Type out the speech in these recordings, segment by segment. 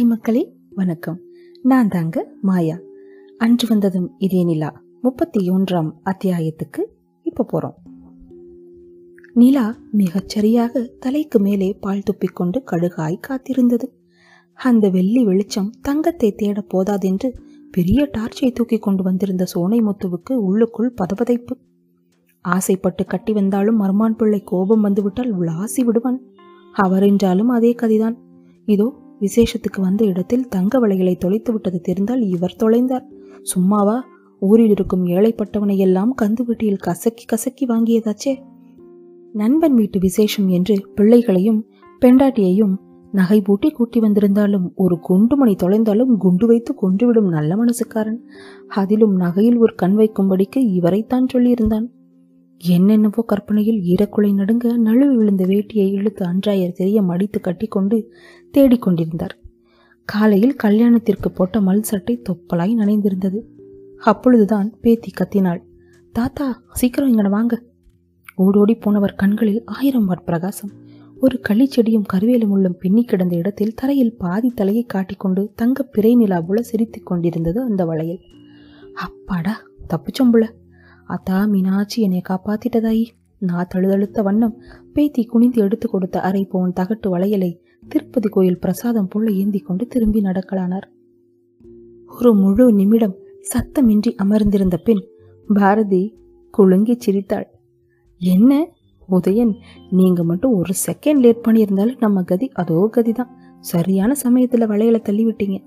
Hi மக்களே வணக்கம். நான் தாங்க மாயா. அன்று வந்ததும் இதே நிலா. முப்பத்தி ஒன்றாம் அத்தியாயத்துக்கு இப்போ போகிறோம் நிலா மிகச்சரியாக தலைக்கு மேலே பால் துப்பிக்கொண்டு கடுகாய் காத்திருந்தது. அந்த வெள்ளி வெளிச்சம் தங்கத்தை தேட போதாதென்று பெரிய டார்ச்சை தூக்கி கொண்டு வந்திருந்த சோனை முத்துவுக்கு உள்ளுக்குள் பதபதைப்பு. ஆசைப்பட்டு கட்டி வந்தாலும் மர்மான் பிள்ளை கோபம் வந்துவிட்டால் உலாசி விடுவான். அவர் என்றாலும் அதே கதிதான். இதோ விசேஷத்துக்கு வந்த இடத்தில் தங்க வளையலை தொலைத்து விட்டது தெரிந்தால் இவர் தொலைந்தார். சும்மாவா? ஊரில் இருக்கும் ஏழைப்பட்டவனை எல்லாம் கந்து வீட்டில் கசக்கி கசக்கி வாங்கியதாச்சே. நண்பன் வீட்டு விசேஷம் என்று பிள்ளைகளையும் பெண்டாட்டியையும் நகை பூட்டி கூட்டி வந்திருந்தாலும் ஒரு குண்டுமணி தொலைந்தாலும் குண்டு வைத்து கொன்றுவிடும் நல்ல மனசுக்காரன். அதிலும் நகையில் ஒரு கண் வைக்கும்படிக்கு இவரைத்தான் சொல்லியிருந்தான். என்னென்னவோ கற்பனையில் ஈரக்குலை நடுங்க நழுவி விழுந்த வேட்டியை இழுத்து அன்றாயர் தெரிய மடித்து கட்டிக்கொண்டு தேடிக்கொண்டிருந்தார் காலையில் கல்யாணத்திற்கு போட்ட மல் சட்டை தொப்பலாய் நனைந்திருந்தது. அப்பொழுதுதான் பேத்தி கத்தினாள். தாத்தா சீக்கிரம் இங்கன வாங்க. ஓடோடி போனவர் கண்களில் ஆயிரம் வாட் பிரகாசம். ஒரு களிச்செடியும் கருவேலும் உள்ளும் பின்னி கிடந்த இடத்தில் தரையில் பாதி தலையை காட்டிக்கொண்டு தங்க பிறை நிலா போல சிரித்துக் கொண்டிருந்தது அந்த வளையல். அப்பாடா அத்தா மீனாட்சி என்னை காப்பாத்திட்டதாயி. நான் தழுதழுத்த வண்ணம் பேத்தி குனிந்து எடுத்து கொடுத்த அரை போன் தகட்டு வளையலை திருப்பதி கோயில் பிரசாதம் போல ஏந்தி கொண்டு திரும்பி நடக்கலானார். ஒரு முழு நிமிடம் சத்தமின்றி அமர்ந்திருந்த பின் பாரதி குலுங்கி சிரித்தாள். என்ன? உதயன் நீங்க மட்டும் ஒரு செகண்ட் லேட் பண்ணியிருந்தாலும் நம்ம கதி அதோ கதிதான். சரியான சமயத்துல வளையலை தள்ளிவிட்டீங்க.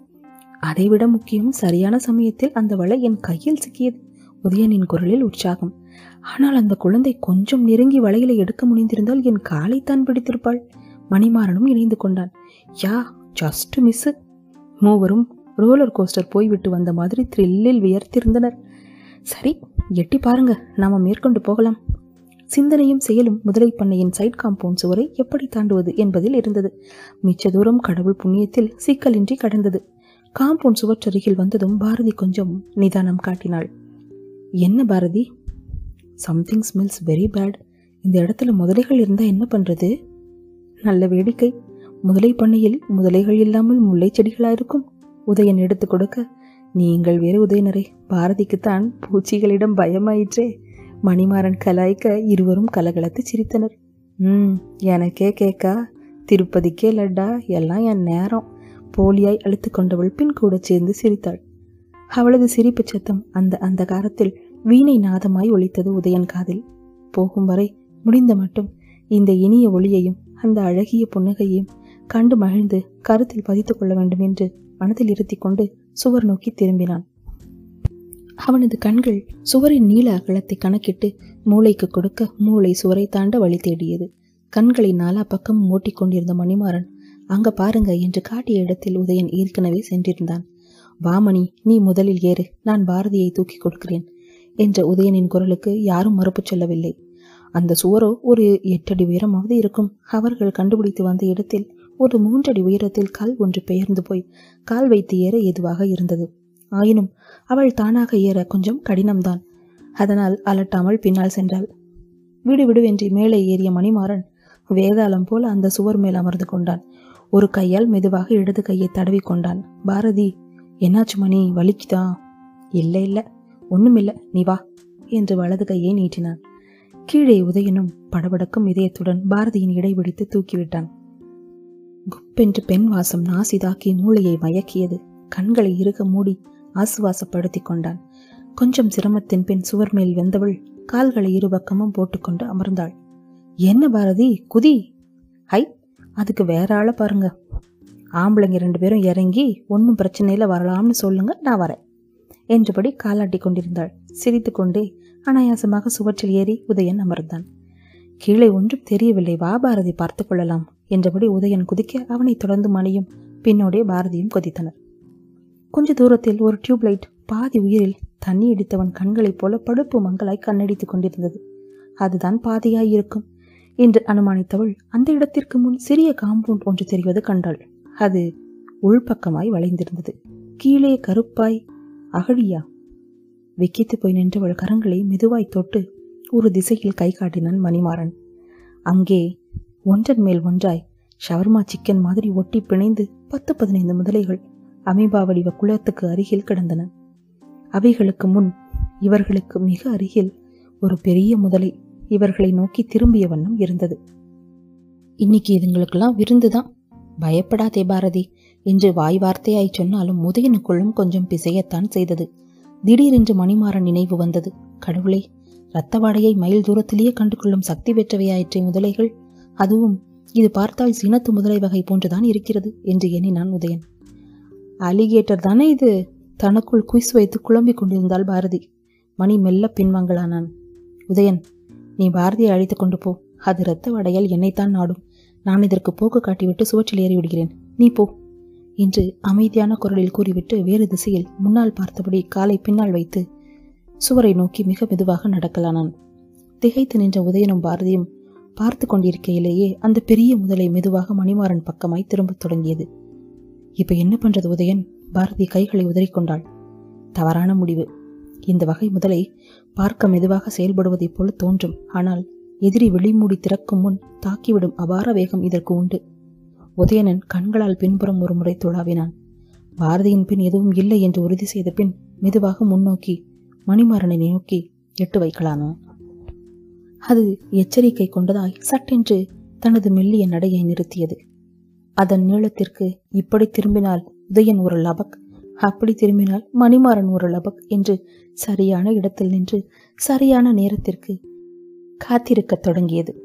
அதைவிட அதை விட முக்கியம் சரியான சமயத்தில் அந்த வலை என் கையில் சிக்கியது. உதயனின் குரலில் உற்சாகம். ஆனால் அந்த குழந்தை கொஞ்சம் நெருங்கி வளையலை எடுக்க முடிந்திருந்தால் என் காலைத்தான் பிடித்திருப்பாள். மணிமாறனும் இணைந்து கொண்டான். யா ஜஸ்ட் மிஸ் மூவரும் ரோலர் கோஸ்டர் போய்விட்டு வந்த மாதிரி த்ரில்லில் வியர்த்திருந்தனர். சரி எட்டி பாருங்க நாம மேற்கொண்டு போகலாம். சிந்தனையும் செயலும் முதலை பண்ணையின் சைட் காம்பவுண்ட் சுவரை எப்படி தாண்டுவது என்பதில் இருந்தது. மிச்ச தூரம் கடவுள் புண்ணியத்தில் சிக்கலின்றி கடந்தது. காம்பவுண்ட் சுவற்றருகில் வந்ததும் பாரதி கொஞ்சம் நிதானம் காட்டினாள். என்ன Bharathi? Something smells very bad இந்த இடத்துல முதலைகள் இருந்தால் என்ன பண்ணுறது நல்ல வேடிக்கை. முதலை பண்ணையில் முதலைகள் இல்லாமல் முல்லை செடிகளாக இருக்கும் உதயன் எடுத்து கொடுக்க நீங்கள் வேறு உதயனரே பாரதிக்குத்தான் பூச்சிகளிடம் பயமாயிற்றே. மணிமாறன் கலாய்க்க இருவரும் கலகலத்து சிரித்தனர். ம் எனக்கே கேக்கா திருப்பதிக்கே லட்டா எல்லாம் என் நேரம். போலியாய் அழுத்து கொண்டவள் பின் கூட சேர்ந்து சிரித்தாள். அவளது சிரிப்பு சத்தம் அந்த அந்த காலத்தில் வீணை நாதமாய் ஒழித்தது உதயன் காதில். போகும் வரை முடிந்த மட்டும் இந்த இனிய ஒளியையும் அந்த அழகிய புன்னகையையும் கண்டு மகிழ்ந்து கருத்தில் பதித்துக் கொள்ள வேண்டும் என்று மனதில் இருத்தி கொண்டு சுவர் நோக்கி திரும்பினான். அவனது கண்கள் சுவரின் நீல அகலத்தை கணக்கிட்டு மூளைக்கு கொடுக்க மூளை சுவரை தாண்ட வழி தேடியது. கண்களை நாலா பக்கம் மூட்டிக்கொண்டிருந்த மணிமாறன் அங்க பாருங்க என்று காட்டிய இடத்தில் உதயன் ஏற்கனவே சென்றிருந்தான். வாமணி நீ முதலில் ஏறு நான் பாரதியை தூக்கி கொடுக்கிறேன். என்ற உதயனின் குரலுக்கு யாரும் மறுப்பு சொல்லவில்லை. அந்த சுவரோ ஒரு எட்டடி உயரமாவது இருக்கும். அவர்கள் கண்டுபிடித்து வந்த இடத்தில் ஒரு மூன்றடி உயரத்தில் கல் ஒன்று பெயர்ந்து போய் கால் வைத்து ஏற ஏதுவாக இருந்தது. ஆயினும் அவள் தானாக ஏற கொஞ்சம் கடினம்தான். அதனால் அலட்டாமல் பின்னால் சென்றாள். விடு விடுவென்றி மேலே ஏறிய மணிமாறன் வேதாளம் போல் அந்த சுவர் மேல் அமர்ந்து கொண்டான். ஒரு கையால் மெதுவாக இடது கையை தடவி கொண்டான். பாரதி என்னாச்சு மணி? வலிக்குதா? இல்லை இல்லை. ஒண்ணுமில்ல நீ வா என்று வலது கையை நீட்டினான். கீழே உதயனும் படபடக்கும் இதயத்துடன் பாரதியின் இடைவெடித்து தூக்கிவிட்டான். குப்பென்று பெண் வாசம் நாசிதாக்கி மூளையை மயக்கியது. கண்களை இறுக மூடி ஆசுவாசப்படுத்தி கொண்டான். கொஞ்சம் சிரமத்தின் பின் சுவர் மேல் வெந்தவள் கால்களை இரு பக்கமும் போட்டுக்கொண்டு அமர்ந்தாள். என்ன பாரதி குதி! ஹை அதுக்கு வேற ஆளை பாருங்க. ஆம்பளைங்க ரெண்டு பேரும் இறங்கி ஒன்றும் பிரச்சனையில் வரலாம்னு சொல்லுங்க நான் வரேன். என்றபடி காலாட்டி கொண்டிருந்தாள். சிரித்துக்கொண்டே அனாயாசமாக சுவற்றில் ஏறி உதயன் அமர்ந்தான். கீழே ஒன்றும் தெரியவில்லை வா பாரதி பார்த்து கொள்ளலாம் என்றபடி உதயன் குதிக்க அவனை தொடர்ந்து மணியும் பின்னோடே பாரதியும் கொதித்தனர். கொஞ்ச தூரத்தில் ஒரு டியூப்லைட் பாதி உயிரில் தண்ணி அடித்தவன் கண்களைப் போல படுப்பு மங்களாய் கண்ணடித்துக் கொண்டிருந்தது. அதுதான் பாதியாய் இருக்கும் என்று அனுமானித்தவள் அந்த இடத்திற்கு முன் சிறிய காம்பவுண்ட் ஒன்று தெரிவது கண்டாள். அது உள்பக்கமாய் வளைந்திருந்தது. கீழே கருப்பாய் அகழியா? வெக்கித்து போய் நின்றவள் கரங்களை மெதுவாய் தொட்டு ஒரு திசையில் கை காட்டினான் மணிமாறன். அங்கே ஒன்றன் மேல் ஒன்றாய் ஷவர்மா சிக்கன் மாதிரி ஒட்டி பிணைந்து பத்து பதினைந்து முதலைகள் அமீபா வடிவ குளத்துக்கு அருகில் கிடந்தன. அவைகளுக்கு முன் இவர்களுக்கு மிக அருகில் ஒரு பெரிய முதலை இவர்களை நோக்கி திரும்பிய வண்ணம் இருந்தது. இன்னைக்கு இதுங்களுக்கெல்லாம் விருந்துதான். பயப்படாதே பாரதி. என்று வாய் வார்த்தையாய் சொன்னாலும் முதையனுக்குள்ளும் கொஞ்சம் பிசையத்தான் செய்தது. திடீரென்று மணிமாறன் நினைவு வந்தது. கடவுளே இரத்த வாடையை மைல் தூரத்திலேயே கண்டுகொள்ளும் சக்தி பெற்றவையாயிற்றை முதலைகள். அதுவும் இது பார்த்தால் சினத்து முதலை வகை போன்றுதான் இருக்கிறது என்று எண்ணினான் உதயன். அலிகேட்டர் தானே இது? தனக்குள் குயிஸ் வைத்து குழம்பிக் கொண்டிருந்தாள் பாரதி. மணி மெல்ல பின்வாங்கலானான். உதயன் நீ பாரதியை அழைத்து கொண்டு போ. அது இரத்த வடையால் என்னைத்தான் நாடும். நான் இதற்கு போக்கு காட்டிவிட்டு சுவற்றில் ஏறி விடுகிறேன். நீ போ. என்று அமைதியான குரலில் கூறிவிட்டு வேறு திசையில் முன்னால் பார்த்தபடி காலை பின்னால் வைத்து சுவரை நோக்கி மிக மெதுவாக நடக்கலானான். திகைத்து நின்ற உதயனும் பாரதியும் பார்த்து கொண்டிருக்கையிலேயே அந்த பெரிய முதலை மெதுவாக மணிமாறன் பக்கமாய் திரும்பத் தொடங்கியது. இப்ப என்ன பண்றது உதயன்? பாரதி கைகளை உதறிக்கொண்டாள். தவறான முடிவு. இந்த வகை முதலை பார்க்க மெதுவாக செயல்படுவதைப் போல தோன்றும். ஆனால் எதிரி வெளிமூடி திறக்கும் முன் தாக்கிவிடும் அபார வேகம் இதற்கு உண்டு. உதயணன் கண்களால் பின்புறம் ஒரு முறை துளாவினான். பாரதியின் பின் எதுவும் இல்லை என்று உறுதி செய்த பின் மெதுவாக முன்னோக்கி மணிமாறனை நோக்கி எட்டு வைக்கலானான் அது எச்சரிக்கை கொண்டதாய் சட்டென்று தனது மெல்லிய நடையை நிறுத்தியது. அதன் நீளத்திற்கு இப்படி திரும்பினால் உதயன் ஒரு லபக் அப்படி திரும்பினால் மணிமாறன் ஒரு லபக் என்று சரியான இடத்தில் நின்று சரியான நேரத்திற்கு காத்திருக்கத் தொடங்கியது.